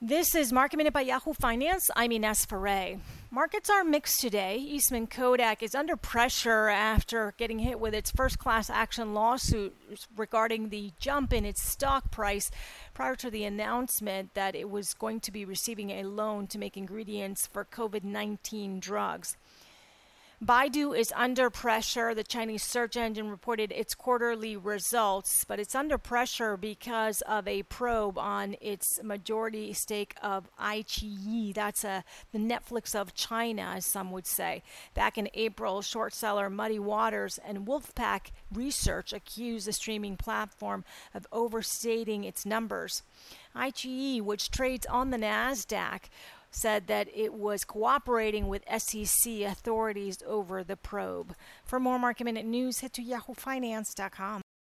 This is Market Minute by Yahoo Finance. I'm Ines Ferre. Markets are mixed today. Eastman Kodak is under pressure after getting hit with its first class action lawsuit regarding the jump in its stock price prior to the announcement that it was going to be receiving a loan to make ingredients for COVID 19 drugs. Baidu is under pressure. The Chinese search engine reported its quarterly results, but it's under pressure because of a probe on its majority stake of iQIYI. That's a, the Netflix of China, as some would say. Back in April, short seller Muddy Waters and Wolfpack Research accused the streaming platform of overstating its numbers. iQIYI, which trades on the NASDAQ, said that it was cooperating with SEC authorities over the probe. For more market minute news, head to yahoofinance.com.